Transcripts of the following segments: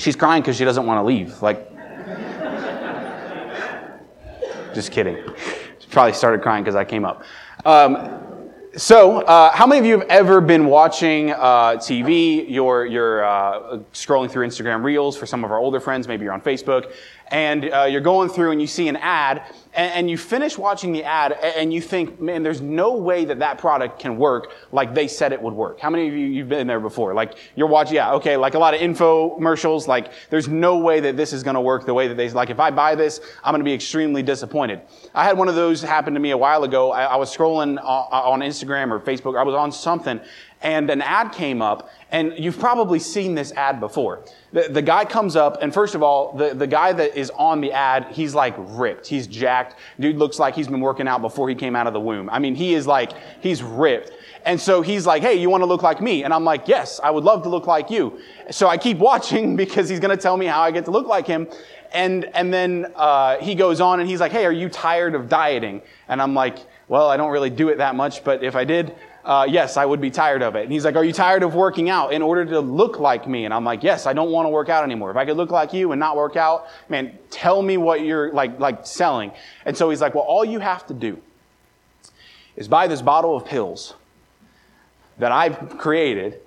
She's crying because she doesn't want to leave. Like, just kidding. She probably started crying because I came up. Um, so, uh, how many of you have ever been watching uh, TV? You're, you're uh, scrolling through Instagram Reels for some of our older friends. Maybe you're on Facebook, and uh, you're going through and you see an ad, and, and, you finish watching the ad, and you think, man, there's no way that that product can work like they said it would work. How many of you you've been there before? Like you're watching, yeah, okay, like a lot of infomercials. Like there's no way that this is going to work the way that they like. If I buy this, I'm going to be extremely disappointed. I had one of those happen to me a while ago. I, I was scrolling on Instagram or Facebook. I was on something, and an ad came up, and you've probably seen this ad before. The, the guy comes up, and first of all, the, the guy that is on the ad, he's like ripped. He's jacked. Dude looks like he's been working out before he came out of the womb. I mean, he is like, he's ripped. And so he's like, hey, you want to look like me? And I'm like, yes, I would love to look like you. So I keep watching because he's going to tell me how I get to look like him. And, and then uh, he goes on and he's like, hey, are you tired of dieting? And I'm like, well, I don't really do it that much, but if I did, uh, yes, I would be tired of it. And he's like, Are you tired of working out in order to look like me? And I'm like, Yes, I don't want to work out anymore. If I could look like you and not work out, man, tell me what you're like, like selling. And so he's like, Well, all you have to do is buy this bottle of pills that I've created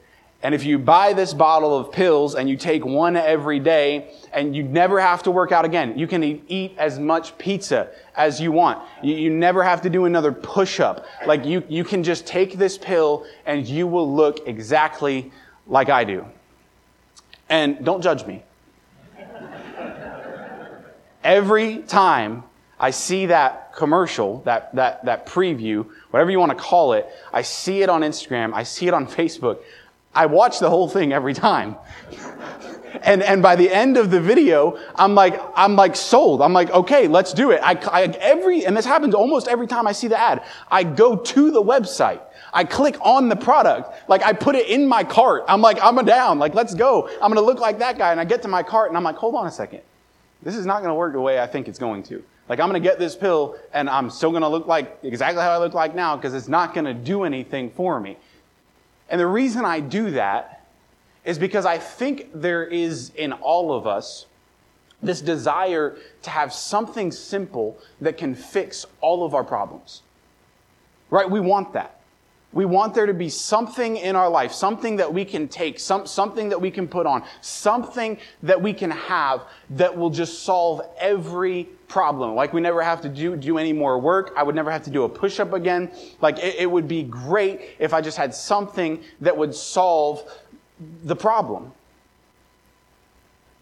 and if you buy this bottle of pills and you take one every day and you never have to work out again, you can eat as much pizza as you want. You, you never have to do another push up. Like you, you can just take this pill and you will look exactly like I do. And don't judge me. Every time I see that commercial, that, that, that preview, whatever you want to call it, I see it on Instagram, I see it on Facebook. I watch the whole thing every time. and, and by the end of the video, I'm like, I'm like sold. I'm like, okay, let's do it. I, I, every, and this happens almost every time I see the ad. I go to the website. I click on the product. Like I put it in my cart. I'm like, I'm a down. Like, let's go. I'm going to look like that guy. And I get to my cart and I'm like, hold on a second. This is not going to work the way I think it's going to. Like, I'm going to get this pill and I'm still going to look like exactly how I look like now because it's not going to do anything for me. And the reason I do that is because I think there is in all of us this desire to have something simple that can fix all of our problems. Right? We want that. We want there to be something in our life, something that we can take, some, something that we can put on, something that we can have that will just solve every problem. Like we never have to do, do any more work. I would never have to do a push up again. Like it, it would be great if I just had something that would solve the problem.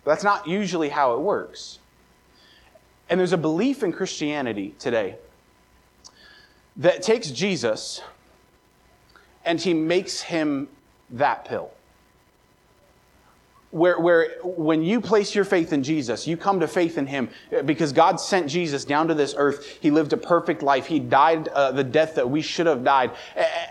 That's not usually how it works. And there's a belief in Christianity today that takes Jesus and he makes him that pill. Where, where when you place your faith in Jesus, you come to faith in Him because God sent Jesus down to this earth. He lived a perfect life. He died uh, the death that we should have died.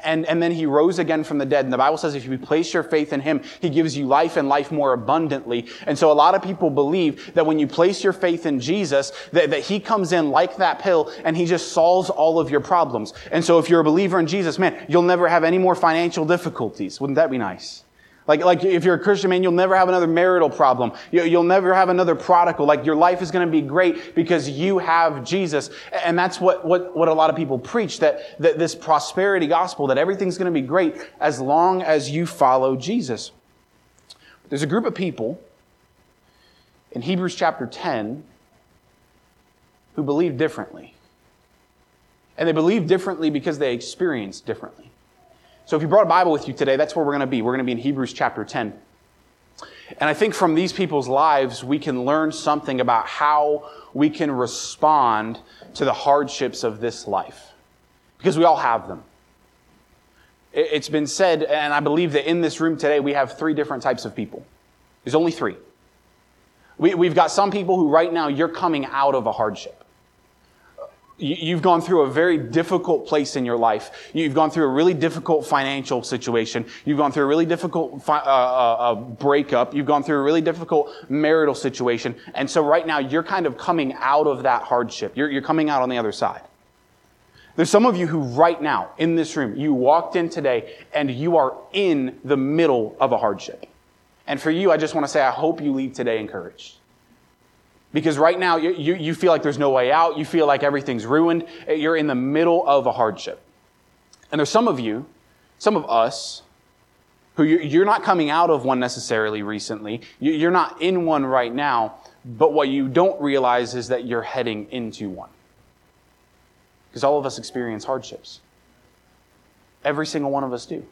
And, and then He rose again from the dead. And the Bible says if you place your faith in Him, He gives you life and life more abundantly. And so a lot of people believe that when you place your faith in Jesus, that, that He comes in like that pill and He just solves all of your problems. And so if you're a believer in Jesus, man, you'll never have any more financial difficulties. Wouldn't that be nice? Like, like if you're a Christian man, you'll never have another marital problem. You'll never have another prodigal. Like your life is going to be great because you have Jesus. And that's what, what, what a lot of people preach, that, that this prosperity gospel, that everything's going to be great as long as you follow Jesus. There's a group of people in Hebrews chapter 10 who believe differently. And they believe differently because they experience differently. So if you brought a Bible with you today, that's where we're going to be. We're going to be in Hebrews chapter 10. And I think from these people's lives, we can learn something about how we can respond to the hardships of this life. Because we all have them. It's been said, and I believe that in this room today, we have three different types of people. There's only three. We, have got some people who right now you're coming out of a hardship. You've gone through a very difficult place in your life. You've gone through a really difficult financial situation. You've gone through a really difficult uh, uh, uh, breakup. You've gone through a really difficult marital situation. And so right now, you're kind of coming out of that hardship. You're, you're coming out on the other side. There's some of you who right now in this room, you walked in today and you are in the middle of a hardship And for you, I just want to say, I hope you leave today encouraged. Because right now, you, you, you, feel like there's no way out. You feel like everything's ruined. Eh, you're in the middle of a hardship. And there's some of you, some of us, who you're not coming out of one necessarily recently. You're not in one right now. But what you don't realize is that you're heading into one. Because all of us experience hardships. Every single one of us do.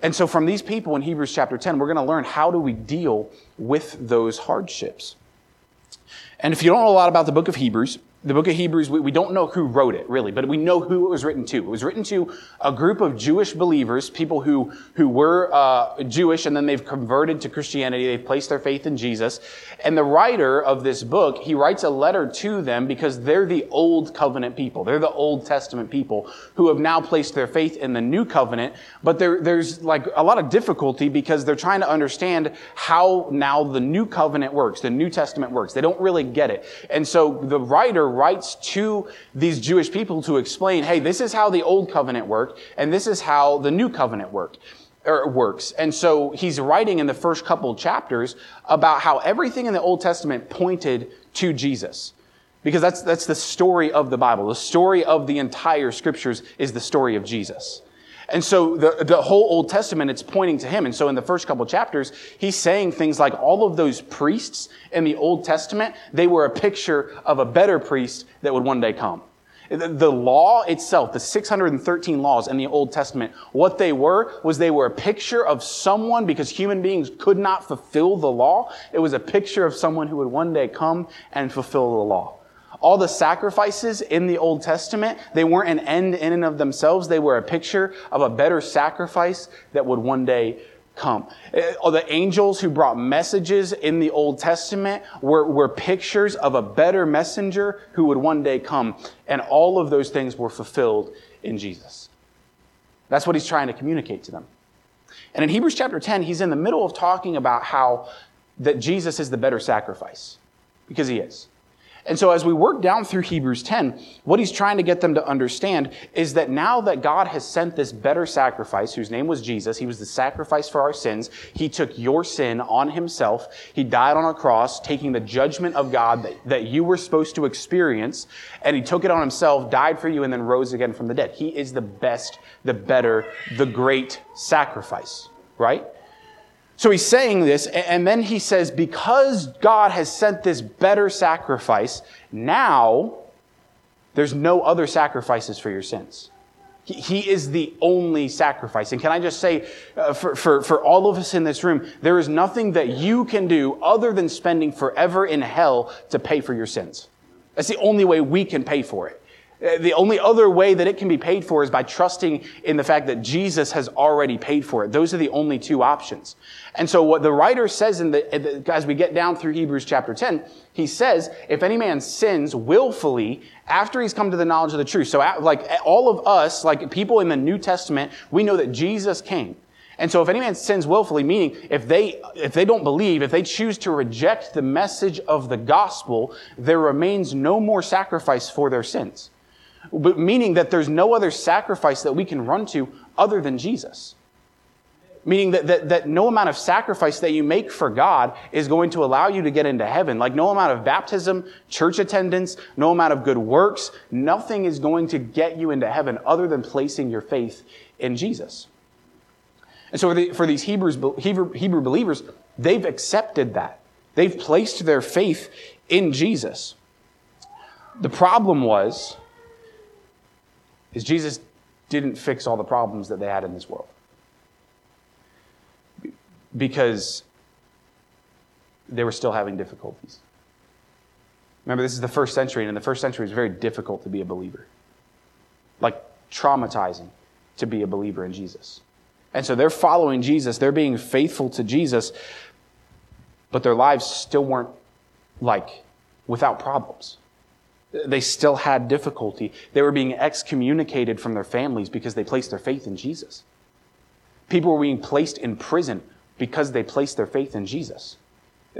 And so, from these people in Hebrews chapter 10, we're going to learn how do we deal with those hardships. And if you don't know a lot about the book of Hebrews, the book of Hebrews, we, we don't know who wrote it really, but we know who it was written to. It was written to a group of Jewish believers, people who, who were uh, Jewish and then they've converted to Christianity. They've placed their faith in Jesus. And the writer of this book, he writes a letter to them because they're the old covenant people. They're the Old Testament people who have now placed their faith in the new covenant. But there, there's like a lot of difficulty because they're trying to understand how now the new covenant works, the New Testament works. They don't really get it. And so the writer writes to these Jewish people to explain, hey, this is how the old covenant worked, and this is how the new covenant worked. Or works. And so he's writing in the first couple chapters about how everything in the Old Testament pointed to Jesus. Because that's, that's the story of the Bible. The story of the entire scriptures is the story of Jesus. And so the, the whole Old Testament, it's pointing to him. And so in the first couple chapters, he's saying things like all of those priests in the Old Testament, they were a picture of a better priest that would one day come. The law itself, the 613 laws in the Old Testament, what they were was they were a picture of someone because human beings could not fulfill the law. It was a picture of someone who would one day come and fulfill the law. All the sacrifices in the Old Testament, they weren't an end in and of themselves. They were a picture of a better sacrifice that would one day come. Uh, the angels who brought messages in the Old Testament were, were pictures of a better messenger who would one day come. And all of those things were fulfilled in Jesus. That's what he's trying to communicate to them. And in Hebrews chapter 10, he's in the middle of talking about how that Jesus is the better sacrifice. Because he is. And so, as we work down through Hebrews 10, what he's trying to get them to understand is that now that God has sent this better sacrifice, whose name was Jesus, he was the sacrifice for our sins. He took your sin on himself. He died on a cross, taking the judgment of God that, that you were supposed to experience. And he took it on himself, died for you, and then rose again from the dead. He is the best, the better, the great sacrifice, right? So he's saying this, and then he says, because God has sent this better sacrifice, now there's no other sacrifices for your sins. He is the only sacrifice. And can I just say, uh, for, for, for all of us in this room, there is nothing that you can do other than spending forever in hell to pay for your sins. That's the only way we can pay for it. Uh, the only other way that it can be paid for is by trusting in the fact that Jesus has already paid for it. Those are the only two options. And so what the writer says in the, as we get down through Hebrews chapter 10, he says, if any man sins willfully after he's come to the knowledge of the truth. So like all of us, like people in the New Testament, we know that Jesus came. And so if any man sins willfully, meaning if they, if they don't believe, if they choose to reject the message of the gospel, there remains no more sacrifice for their sins meaning that there's no other sacrifice that we can run to other than Jesus. Meaning that, that, that no amount of sacrifice that you make for God is going to allow you to get into heaven. Like no amount of baptism, church attendance, no amount of good works, nothing is going to get you into heaven other than placing your faith in Jesus. And so for, the, for these Hebrews, Hebrew, Hebrew believers, they've accepted that. They've placed their faith in Jesus. The problem was Jesus didn't fix all the problems that they had in this world. Because they were still having difficulties. Remember, this is the first century, and in the first century, it's very difficult to be a believer. Like traumatizing to be a believer in Jesus. And so they're following Jesus, they're being faithful to Jesus, but their lives still weren't like without problems. They still had difficulty. They were being excommunicated from their families because they placed their faith in Jesus. People were being placed in prison because they placed their faith in Jesus.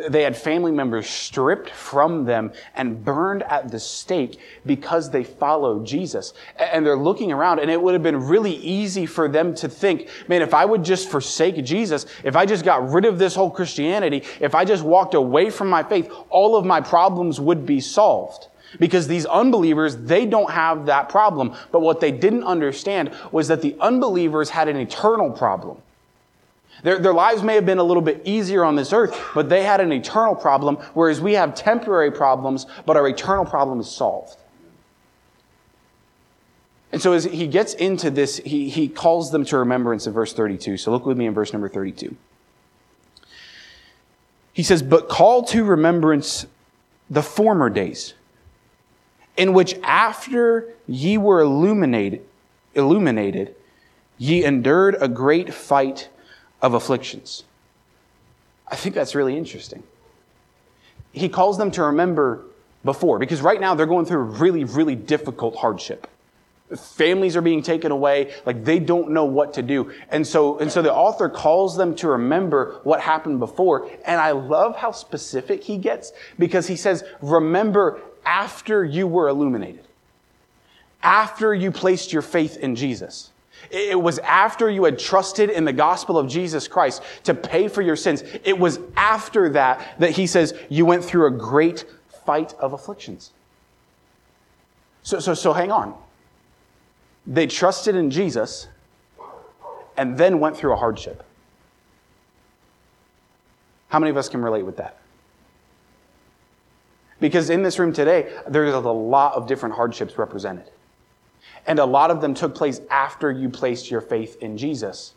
They had family members stripped from them and burned at the stake because they followed Jesus. And they're looking around, and it would have been really easy for them to think, man, if I would just forsake Jesus, if I just got rid of this whole Christianity, if I just walked away from my faith, all of my problems would be solved. Because these unbelievers, they don't have that problem. But what they didn't understand was that the unbelievers had an eternal problem. Their, their lives may have been a little bit easier on this earth, but they had an eternal problem, whereas we have temporary problems, but our eternal problem is solved. And so as he gets into this, he, he calls them to remembrance in verse 32. So look with me in verse number 32. He says, But call to remembrance the former days, in which after ye were illuminated, illuminated, ye endured a great fight of afflictions. I think that's really interesting. He calls them to remember before, because right now they're going through a really, really difficult hardship. Families are being taken away, like they don't know what to do. And so, and so the author calls them to remember what happened before. And I love how specific he gets because he says, remember after you were illuminated, after you placed your faith in Jesus. It was after you had trusted in the gospel of Jesus Christ to pay for your sins. It was after that that he says you went through a great fight of afflictions. So, so, so hang on. They trusted in Jesus and then went through a hardship. How many of us can relate with that? Because in this room today, there's a lot of different hardships represented. And a lot of them took place after you placed your faith in Jesus.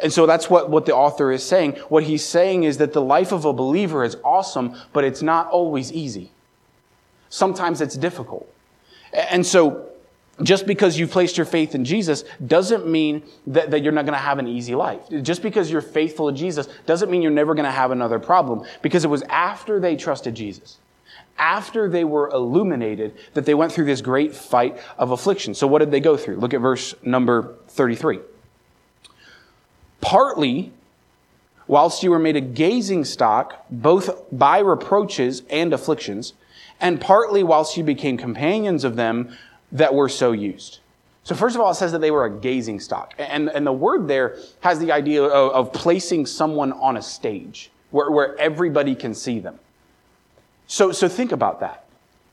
And so that's what, what the author is saying. What he's saying is that the life of a believer is awesome, but it's not always easy. Sometimes it's difficult. And so just because you've placed your faith in Jesus doesn't mean that, that you're not going to have an easy life. Just because you're faithful to Jesus doesn't mean you're never going to have another problem because it was after they trusted Jesus after they were illuminated that they went through this great fight of affliction. So, what did they go through? Look at verse number 33. Partly, whilst you were made a gazing stock, both by reproaches and afflictions, and partly whilst you became companions of them that were so used. So, first of all, it says that they were a gazing stock. And, and the word there has the idea of, of placing someone on a stage where, where everybody can see them. So, so think about that.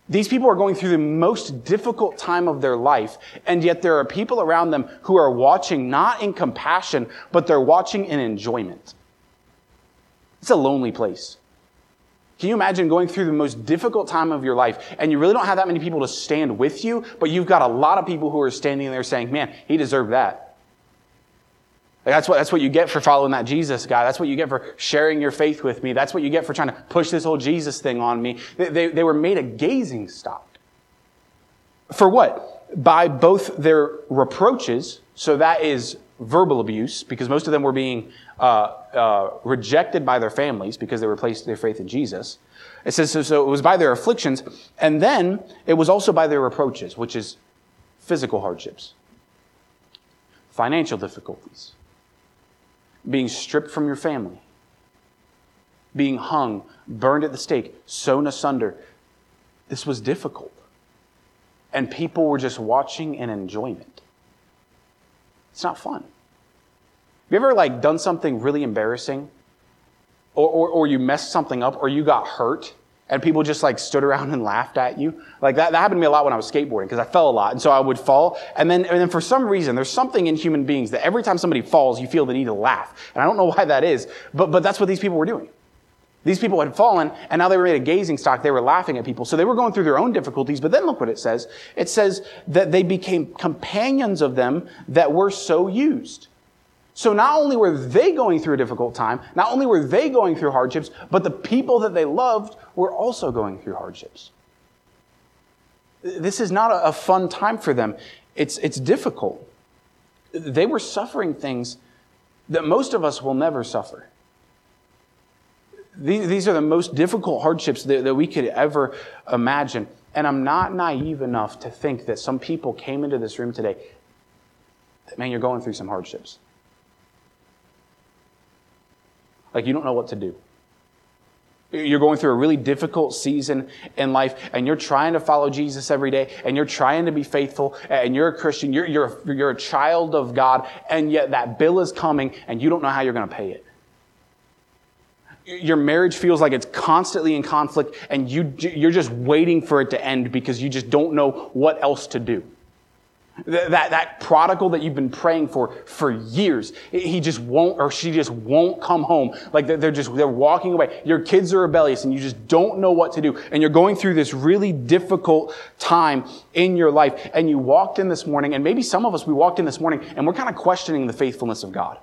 These people are going through the most difficult time of their life, and yet there are people around them who are watching not in compassion, but they're watching in enjoyment. It's a lonely place. Can you imagine going through the most difficult time of your life and you really don't have that many people to stand with you, but you've got a lot of people who are standing there saying, man, he deserved that. That's what, that's what you get for following that Jesus guy. That's what you get for sharing your faith with me. That's what you get for trying to push this whole Jesus thing on me. They, they, they were made a gazing stock. For what? By both their reproaches, so that is verbal abuse, because most of them were being uh, uh, rejected by their families because they replaced their faith in Jesus. It says so, so it was by their afflictions, and then it was also by their reproaches, which is physical hardships, financial difficulties being stripped from your family, being hung, burned at the stake, sewn asunder. This was difficult. And people were just watching in enjoyment. It's not fun. Have you ever like done something really embarrassing? Or, or, or you messed something up or you got hurt and people just like stood around and laughed at you. Like that, that happened to me a lot when I was skateboarding because I fell a lot. And so I would fall. And then, and then for some reason, there's something in human beings that every time somebody falls, you feel the need to laugh. And I don't know why that is, but, but that's what these people were doing. These people had fallen and now they were made a gazing stock. They were laughing at people. So they were going through their own difficulties. But then look what it says. It says that they became companions of them that were so used. So not only were they going through a difficult time, not only were they going through hardships, but the people that they loved were also going through hardships. This is not a fun time for them. It's, it's difficult. They were suffering things that most of us will never suffer. These are the most difficult hardships that, that we could ever imagine. And I'm not naive enough to think that some people came into this room today that, man, you're going through some hardships. Like you don't know what to do. You're going through a really difficult season in life and you're trying to follow Jesus every day and you're trying to be faithful and you're a Christian, you're, you're, you're a child of God, and yet that bill is coming and you don't know how you're going to pay it. Your marriage feels like it's constantly in conflict and you, you're just waiting for it to end because you just don't know what else to do. That, that, prodigal that you've been praying for for years, he just won't, or she just won't come home. Like they're just, they're walking away. Your kids are rebellious and you just don't know what to do. And you're going through this really difficult time in your life. And you walked in this morning, and maybe some of us, we walked in this morning and we're kind of questioning the faithfulness of God.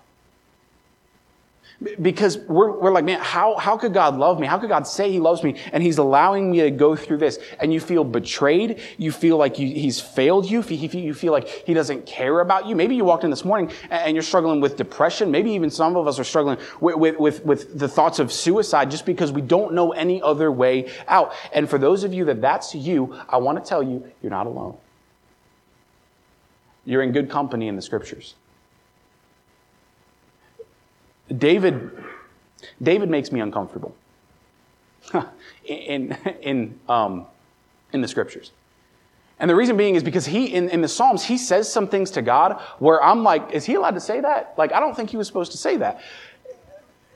Because we're, we're like, man, how, how could God love me? How could God say He loves me? And He's allowing me to go through this. And you feel betrayed. You feel like you, He's failed you. You feel like He doesn't care about you. Maybe you walked in this morning and you're struggling with depression. Maybe even some of us are struggling with, with, with, with the thoughts of suicide just because we don't know any other way out. And for those of you that that's you, I want to tell you, you're not alone. You're in good company in the scriptures. David, David makes me uncomfortable in, in, um, in the scriptures. And the reason being is because he, in, in the Psalms, he says some things to God where I'm like, is he allowed to say that? Like, I don't think he was supposed to say that.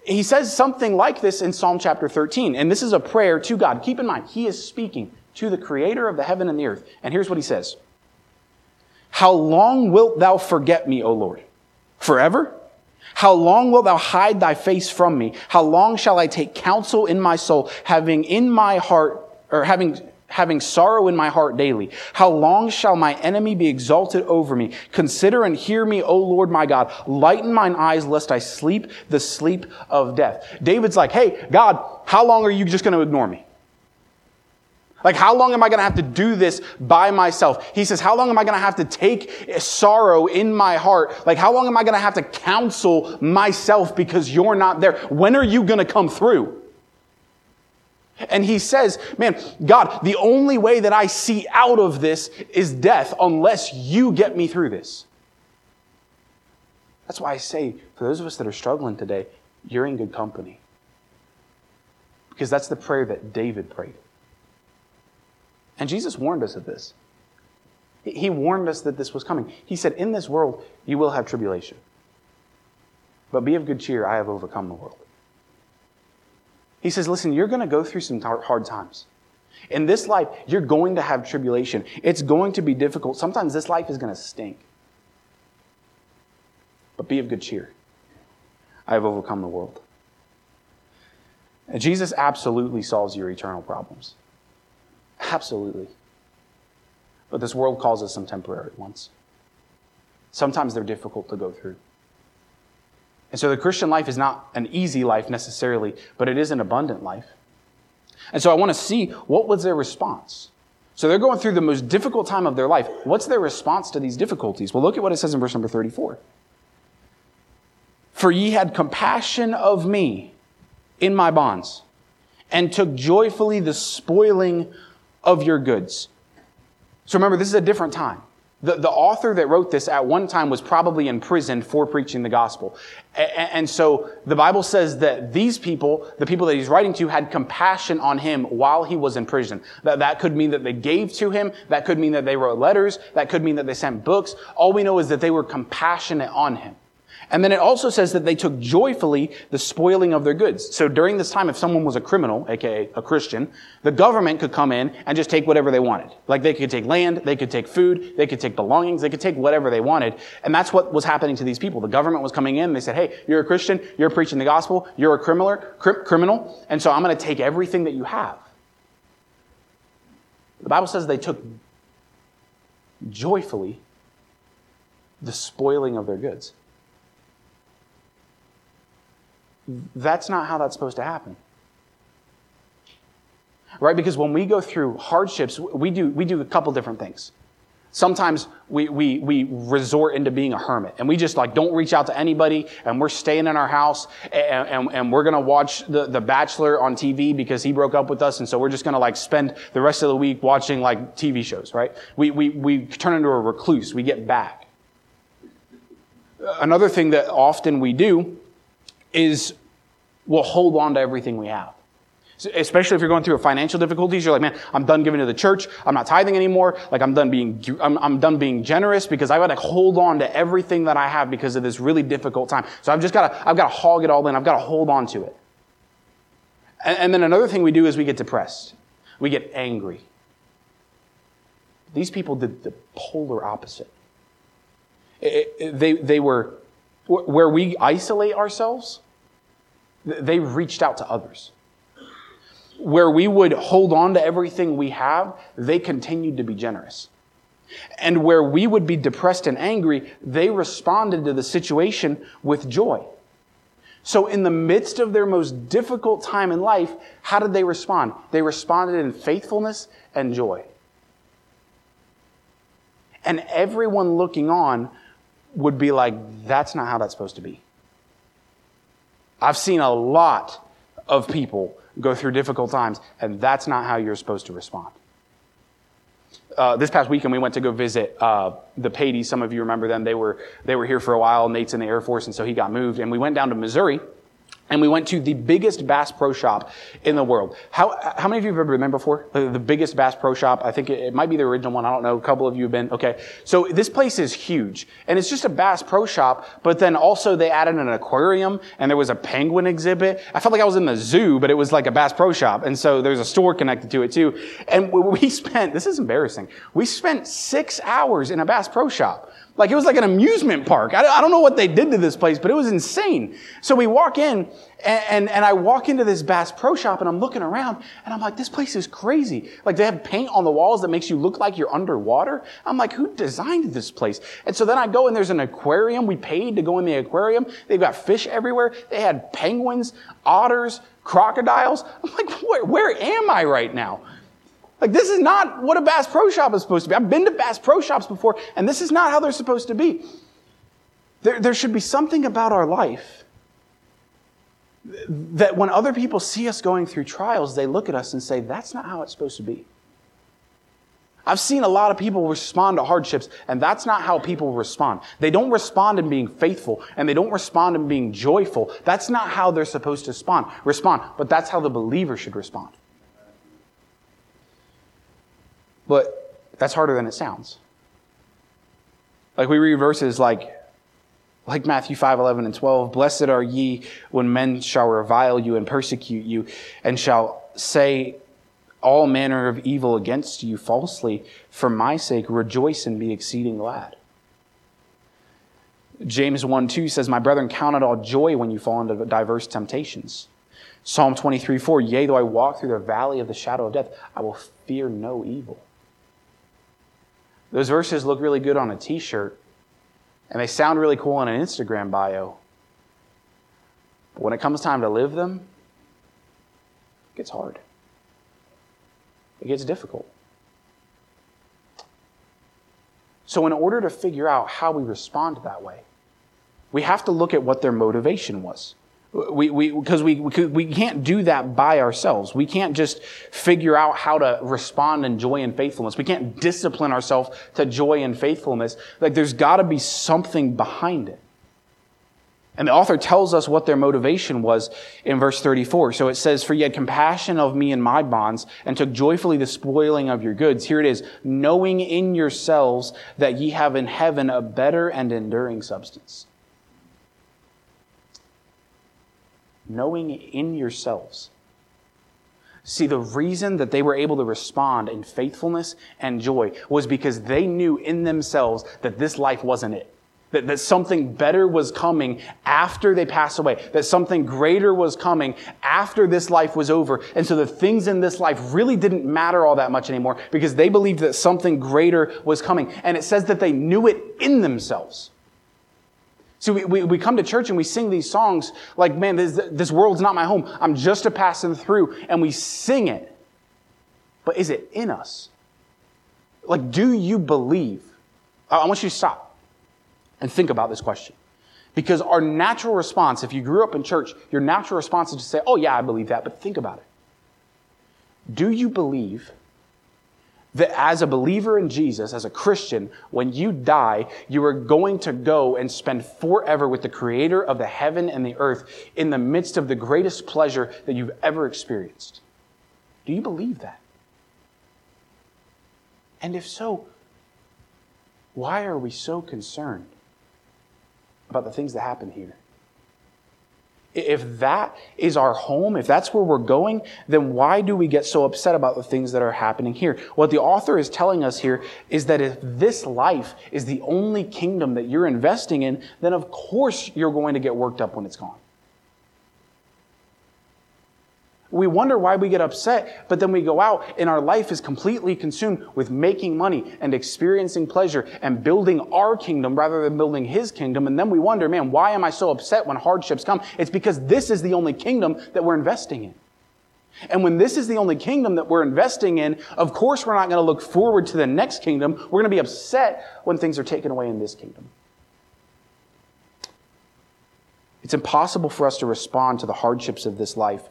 He says something like this in Psalm chapter 13. And this is a prayer to God. Keep in mind, he is speaking to the creator of the heaven and the earth. And here's what he says How long wilt thou forget me, O Lord? Forever? How long wilt thou hide thy face from me? How long shall I take counsel in my soul, having in my heart, or having, having sorrow in my heart daily? How long shall my enemy be exalted over me? Consider and hear me, O Lord my God. Lighten mine eyes lest I sleep the sleep of death. David's like, hey, God, how long are you just going to ignore me? Like, how long am I going to have to do this by myself? He says, how long am I going to have to take sorrow in my heart? Like, how long am I going to have to counsel myself because you're not there? When are you going to come through? And he says, man, God, the only way that I see out of this is death unless you get me through this. That's why I say, for those of us that are struggling today, you're in good company. Because that's the prayer that David prayed. And Jesus warned us of this. He warned us that this was coming. He said, In this world, you will have tribulation. But be of good cheer, I have overcome the world. He says, Listen, you're going to go through some hard times. In this life, you're going to have tribulation. It's going to be difficult. Sometimes this life is going to stink. But be of good cheer. I have overcome the world. And Jesus absolutely solves your eternal problems. Absolutely. But this world calls us some temporary ones. Sometimes they're difficult to go through. And so the Christian life is not an easy life necessarily, but it is an abundant life. And so I want to see what was their response. So they're going through the most difficult time of their life. What's their response to these difficulties? Well, look at what it says in verse number 34. For ye had compassion of me in my bonds, and took joyfully the spoiling of your goods. So remember, this is a different time. The, the author that wrote this at one time was probably in prison for preaching the gospel. And, and so the Bible says that these people, the people that he's writing to, had compassion on him while he was in prison. That, that could mean that they gave to him. That could mean that they wrote letters. That could mean that they sent books. All we know is that they were compassionate on him. And then it also says that they took joyfully the spoiling of their goods. So during this time, if someone was a criminal, aka a Christian, the government could come in and just take whatever they wanted. Like they could take land, they could take food, they could take belongings, they could take whatever they wanted. And that's what was happening to these people. The government was coming in, they said, hey, you're a Christian, you're preaching the gospel, you're a criminal, cr- criminal, and so I'm going to take everything that you have. The Bible says they took joyfully the spoiling of their goods. That's not how that's supposed to happen. Right? Because when we go through hardships, we do, we do a couple different things. Sometimes we, we, we resort into being a hermit and we just like don't reach out to anybody and we're staying in our house and, and, and we're going to watch the, the Bachelor on TV because he broke up with us. And so we're just going to like spend the rest of the week watching like TV shows, right? We, we, we turn into a recluse. We get back. Another thing that often we do is we'll hold on to everything we have. Especially if you're going through financial difficulties, you're like, man, I'm done giving to the church. I'm not tithing anymore. Like I'm done being, I'm, I'm done being generous because I've got to hold on to everything that I have because of this really difficult time. So I've just got to, I've got to hog it all in. I've got to hold on to it. And, and then another thing we do is we get depressed. We get angry. These people did the polar opposite. It, it, they, they were, where we isolate ourselves, they reached out to others where we would hold on to everything we have, they continued to be generous. And where we would be depressed and angry, they responded to the situation with joy. So, in the midst of their most difficult time in life, how did they respond? They responded in faithfulness and joy. And everyone looking on would be like, that's not how that's supposed to be. I've seen a lot of people go through difficult times, and that's not how you're supposed to respond. Uh, this past weekend, we went to go visit uh, the Patys. Some of you remember them. They were, they were here for a while. Nate's in the Air Force, and so he got moved. And we went down to Missouri and we went to the biggest Bass Pro Shop in the world. How, how many of you have ever been before? The, the biggest Bass Pro Shop. I think it, it, might be the original one. I don't know. A couple of you have been. Okay. So this place is huge. And it's just a Bass Pro Shop, but then also they added an aquarium and there was a penguin exhibit. I felt like I was in the zoo, but it was like a Bass Pro Shop. And so there's a store connected to it too. And we spent, this is embarrassing, we spent six hours in a Bass Pro Shop. Like it was like an amusement park. I, I don't know what they did to this place, but it was insane. So we walk in and, and, and, I walk into this Bass Pro Shop and I'm looking around and I'm like, this place is crazy. Like they have paint on the walls that makes you look like you're underwater. I'm like, who designed this place? And so then I go and there's an aquarium. We paid to go in the aquarium. They've got fish everywhere. They had penguins, otters, crocodiles. I'm like, where, where am I right now? Like, this is not what a Bass Pro Shop is supposed to be. I've been to Bass Pro Shops before, and this is not how they're supposed to be. There, there should be something about our life that when other people see us going through trials, they look at us and say, that's not how it's supposed to be. I've seen a lot of people respond to hardships, and that's not how people respond. They don't respond in being faithful, and they don't respond in being joyful. That's not how they're supposed to respond, respond but that's how the believer should respond. But that's harder than it sounds. Like we read verses like, like Matthew 5, 11 and 12, Blessed are ye when men shall revile you and persecute you, and shall say all manner of evil against you falsely for my sake. Rejoice and be exceeding glad. James 1 2 says, My brethren, count it all joy when you fall into diverse temptations. Psalm 23 4, Yea, though I walk through the valley of the shadow of death, I will fear no evil. Those verses look really good on a t shirt, and they sound really cool on an Instagram bio. But when it comes time to live them, it gets hard, it gets difficult. So, in order to figure out how we respond that way, we have to look at what their motivation was. We, we, because we, we can't do that by ourselves. We can't just figure out how to respond in joy and faithfulness. We can't discipline ourselves to joy and faithfulness. Like there's got to be something behind it. And the author tells us what their motivation was in verse 34. So it says, For ye had compassion of me and my bonds, and took joyfully the spoiling of your goods. Here it is, knowing in yourselves that ye have in heaven a better and enduring substance. Knowing in yourselves. See, the reason that they were able to respond in faithfulness and joy was because they knew in themselves that this life wasn't it. That, that something better was coming after they pass away. That something greater was coming after this life was over. And so the things in this life really didn't matter all that much anymore because they believed that something greater was coming. And it says that they knew it in themselves. See, we, we, we, come to church and we sing these songs like, man, this, this world's not my home. I'm just a passing through. And we sing it. But is it in us? Like, do you believe? I want you to stop and think about this question. Because our natural response, if you grew up in church, your natural response is to say, oh, yeah, I believe that. But think about it. Do you believe that as a believer in Jesus, as a Christian, when you die, you are going to go and spend forever with the creator of the heaven and the earth in the midst of the greatest pleasure that you've ever experienced. Do you believe that? And if so, why are we so concerned about the things that happen here? If that is our home, if that's where we're going, then why do we get so upset about the things that are happening here? What the author is telling us here is that if this life is the only kingdom that you're investing in, then of course you're going to get worked up when it's gone. We wonder why we get upset, but then we go out and our life is completely consumed with making money and experiencing pleasure and building our kingdom rather than building his kingdom. And then we wonder, man, why am I so upset when hardships come? It's because this is the only kingdom that we're investing in. And when this is the only kingdom that we're investing in, of course we're not going to look forward to the next kingdom. We're going to be upset when things are taken away in this kingdom. It's impossible for us to respond to the hardships of this life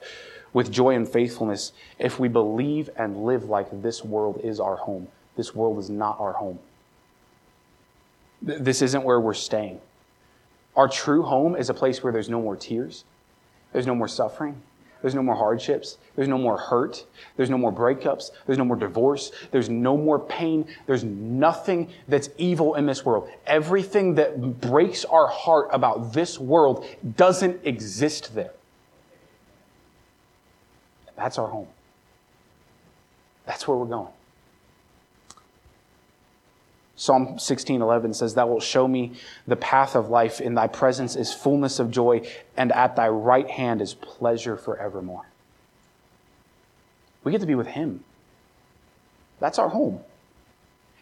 with joy and faithfulness if we believe and live like this world is our home. This world is not our home. This isn't where we're staying. Our true home is a place where there's no more tears, there's no more suffering, there's no more hardships. There's no more hurt. There's no more breakups. There's no more divorce. There's no more pain. There's nothing that's evil in this world. Everything that breaks our heart about this world doesn't exist there. That's our home. That's where we're going. Psalm 16:11 says, "Thou wilt show me the path of life. In thy presence is fullness of joy, and at thy right hand is pleasure forevermore." We get to be with him. That's our home.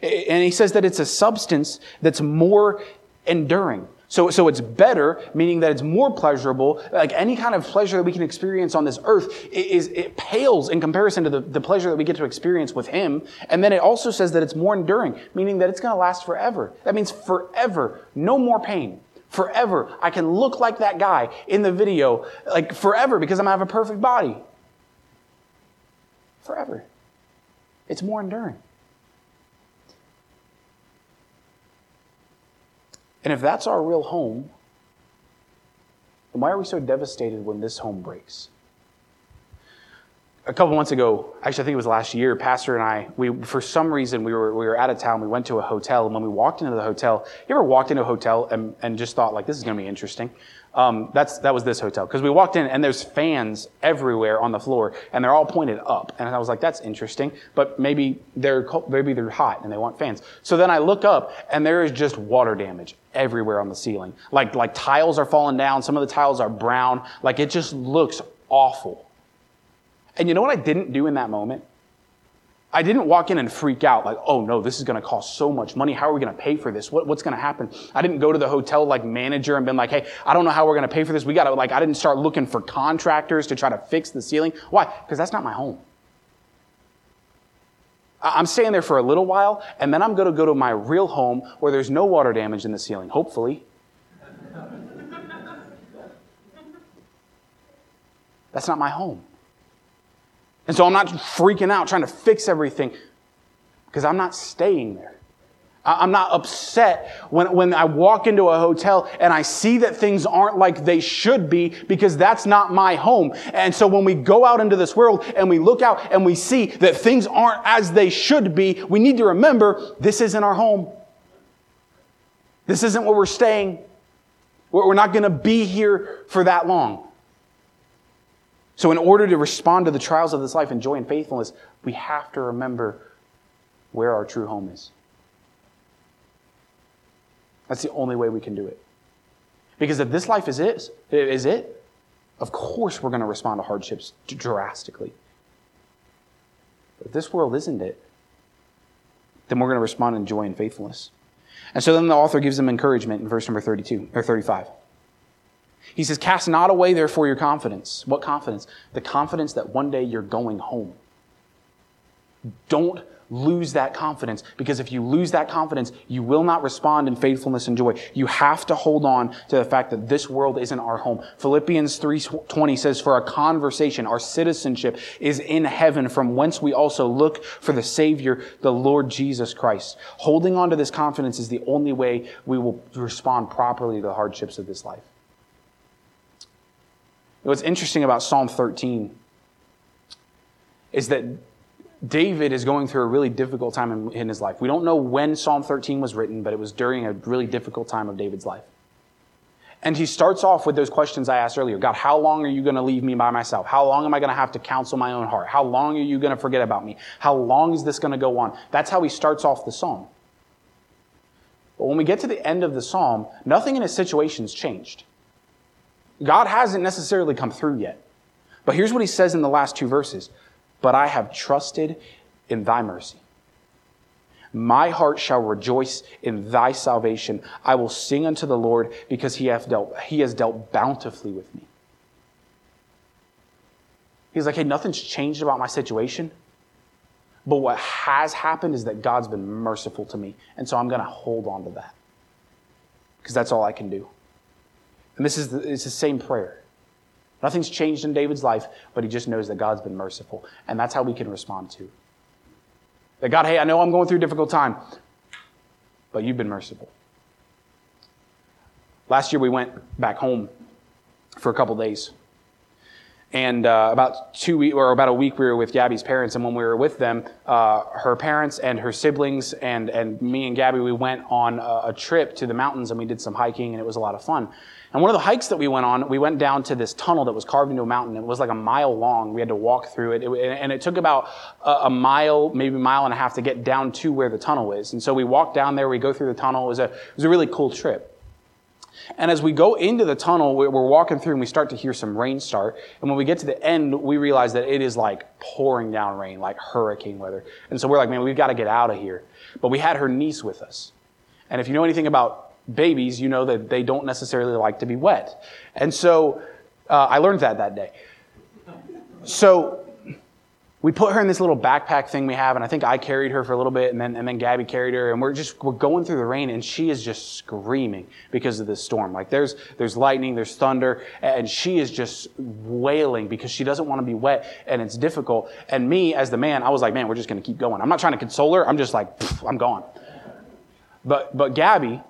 And he says that it's a substance that's more enduring. So, so it's better, meaning that it's more pleasurable. Like any kind of pleasure that we can experience on this earth is, it pales in comparison to the, the pleasure that we get to experience with Him. And then it also says that it's more enduring, meaning that it's going to last forever. That means forever. No more pain. Forever. I can look like that guy in the video, like forever, because I'm going to have a perfect body. Forever. It's more enduring. And if that's our real home, then why are we so devastated when this home breaks? A couple months ago, actually, I think it was last year, Pastor and I, we, for some reason, we were, we were out of town. We went to a hotel, and when we walked into the hotel, you ever walked into a hotel and, and just thought, like, this is going to be interesting? Um, that's, that was this hotel. Because we walked in and there's fans everywhere on the floor and they're all pointed up. And I was like, that's interesting, but maybe they're, maybe they're hot and they want fans. So then I look up and there is just water damage everywhere on the ceiling. Like, like tiles are falling down. Some of the tiles are brown. Like it just looks awful. And you know what I didn't do in that moment? I didn't walk in and freak out like, oh no, this is going to cost so much money. How are we going to pay for this? What, what's going to happen? I didn't go to the hotel like manager and been like, hey, I don't know how we're going to pay for this. We got to like, I didn't start looking for contractors to try to fix the ceiling. Why? Because that's not my home. I'm staying there for a little while, and then I'm going to go to my real home where there's no water damage in the ceiling, hopefully. That's not my home. And so I'm not freaking out trying to fix everything because I'm not staying there. I'm not upset when, when I walk into a hotel and I see that things aren't like they should be because that's not my home. And so when we go out into this world and we look out and we see that things aren't as they should be, we need to remember this isn't our home. This isn't where we're staying. We're not going to be here for that long. So, in order to respond to the trials of this life in joy and faithfulness, we have to remember where our true home is. That's the only way we can do it. Because if this life is it, is it, of course we're going to respond to hardships drastically. But if this world isn't it, then we're going to respond in joy and faithfulness. And so then the author gives them encouragement in verse number 32 or 35. He says, Cast not away, therefore, your confidence. What confidence? The confidence that one day you're going home. Don't lose that confidence because if you lose that confidence, you will not respond in faithfulness and joy. You have to hold on to the fact that this world isn't our home. Philippians 3:20 says for our conversation, our citizenship is in heaven from whence we also look for the savior, the Lord Jesus Christ. Holding on to this confidence is the only way we will respond properly to the hardships of this life. What's interesting about Psalm 13 is that David is going through a really difficult time in, in, his life. We don't know when Psalm 13 was written, but it was during a really difficult time of David's life. And he starts off with those questions I asked earlier God, how long are you going to leave me by myself? How long am I going to have to counsel my own heart? How long are you going to forget about me? How long is this going to go on? That's how he starts off the psalm. But when we get to the end of the psalm, nothing in his situation's changed. God hasn't necessarily come through yet. But here's what he says in the last two verses But I have trusted in thy mercy. My heart shall rejoice in thy salvation. I will sing unto the Lord because he, hath dealt, he has dealt bountifully with me. He's like, hey, nothing's changed about my situation. But what has happened is that God's been merciful to me. And so I'm going to hold on to that because that's all I can do. And this is the, it's the same prayer. Nothing's changed in David's life, but he just knows that God's been merciful. And that's how we can respond to. That God, hey, I know I'm going through a difficult time, but you've been merciful. Last year we went back home for a couple days. And uh, about two weeks, or about a week, we were with Gabby's parents. And when we were with them, uh, her parents and her siblings and, and me and Gabby, we went on a, a trip to the mountains and we did some hiking, and it was a lot of fun. And one of the hikes that we went on, we went down to this tunnel that was carved into a mountain. It was like a mile long. We had to walk through it. it and it took about a, a, mile, maybe a mile and a half to get down to where the tunnel is. And so we walked down there, we go through the tunnel. It was a, it was a really cool trip. And as we go into the tunnel, we're walking through and we start to hear some rain start. And when we get to the end, we realize that it is like pouring down rain, like hurricane weather. And so we're like, man, we've got to get out of here. But we had her niece with us. And if you know anything about babies, you know that they don't necessarily like to be wet. And so uh, I learned that that day. So we put her in this little backpack thing we have, and I think I carried her for a little bit, and then, and then Gabby carried her, and we're just, we're going through the rain, and she is just screaming because of this storm. Like there's, there's lightning, there's thunder, and she is just wailing because she doesn't want to be wet, and it's difficult. And me, as the man, I was like, man, we're just going to keep going. I'm not trying to console her. I'm just like, I'm gone. But, but Gabby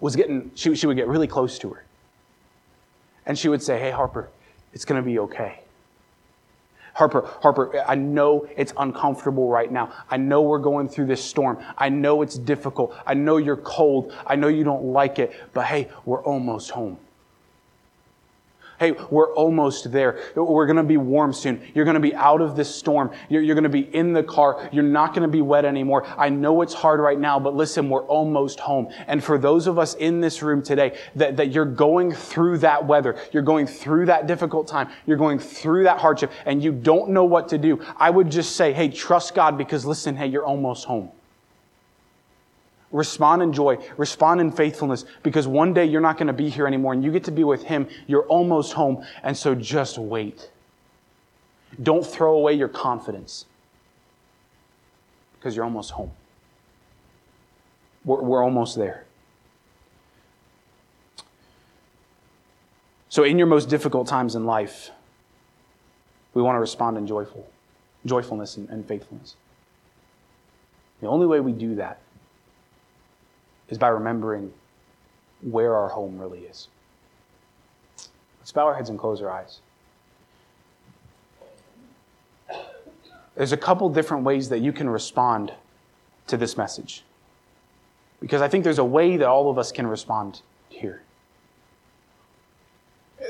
was getting, she, she would get really close to her. And she would say, hey, Harper, it's going to be okay Harper, Harper, I know it's uncomfortable right now. I know we're going through this storm. I know it's difficult. I know you're cold. I know you don't like it, but hey, we're almost home. Hey, we're almost there. We're going to be warm soon. You're going to be out of this storm. You're, you're going to be in the car. You're not going to be wet anymore. I know it's hard right now, but listen, we're almost home. And for those of us in this room today that, that you're going through that weather, you're going through that difficult time, you're going through that hardship, and you don't know what to do, I would just say, hey, trust God because listen, hey, you're almost home. Respond in joy, respond in faithfulness, because one day you're not going to be here anymore and you get to be with Him. You're almost home, and so just wait. Don't throw away your confidence because you're almost home. We're, we're almost there. So, in your most difficult times in life, we want to respond in joyful, joyfulness and, and faithfulness. The only way we do that is by remembering where our home really is. Let's bow our heads and close our eyes. There's a couple different ways that you can respond to this message. Because I think there's a way that all of us can respond here.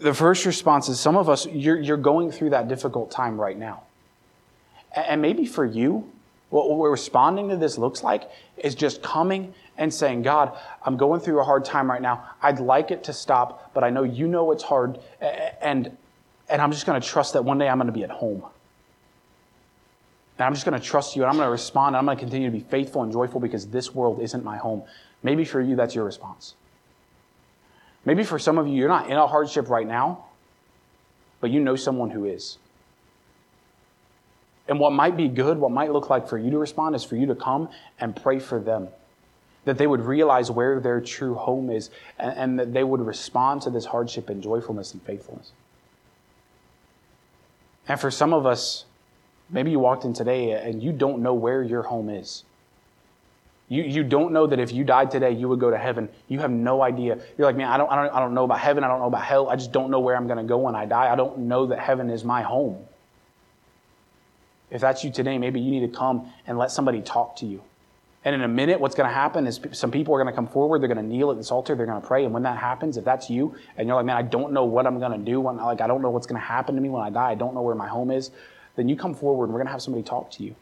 The first response is some of us, you're, you're going through that difficult time right now. And maybe for you, what we're responding to this looks like is just coming and saying, God, I'm going through a hard time right now. I'd like it to stop, but I know you know it's hard. And, and I'm just going to trust that one day I'm going to be at home. And I'm just going to trust you and I'm going to respond and I'm going to continue to be faithful and joyful because this world isn't my home. Maybe for you, that's your response. Maybe for some of you, you're not in a hardship right now, but you know someone who is. And what might be good, what might look like for you to respond is for you to come and pray for them that they would realize where their true home is, and, and that they would respond to this hardship in joyfulness and faithfulness. And for some of us, maybe you walked in today and you don't know where your home is. You, you don't know that if you died today, you would go to heaven. You have no idea. You're like, man, I don't, I, don't, I don't know about heaven. I don't know about hell. I just don't know where I'm going to go when I die. I don't know that heaven is my home. If that's you today, maybe you need to come and let somebody talk to you. And in a minute, what's going to happen is some people are going to come forward. They're going to kneel at this altar. They're going to pray. And when that happens, if that's you, and you're like, man, I don't know what I'm going to do. When, like, I don't know what's going to happen to me when I die. I don't know where my home is. Then you come forward, and we're going to have somebody talk to you.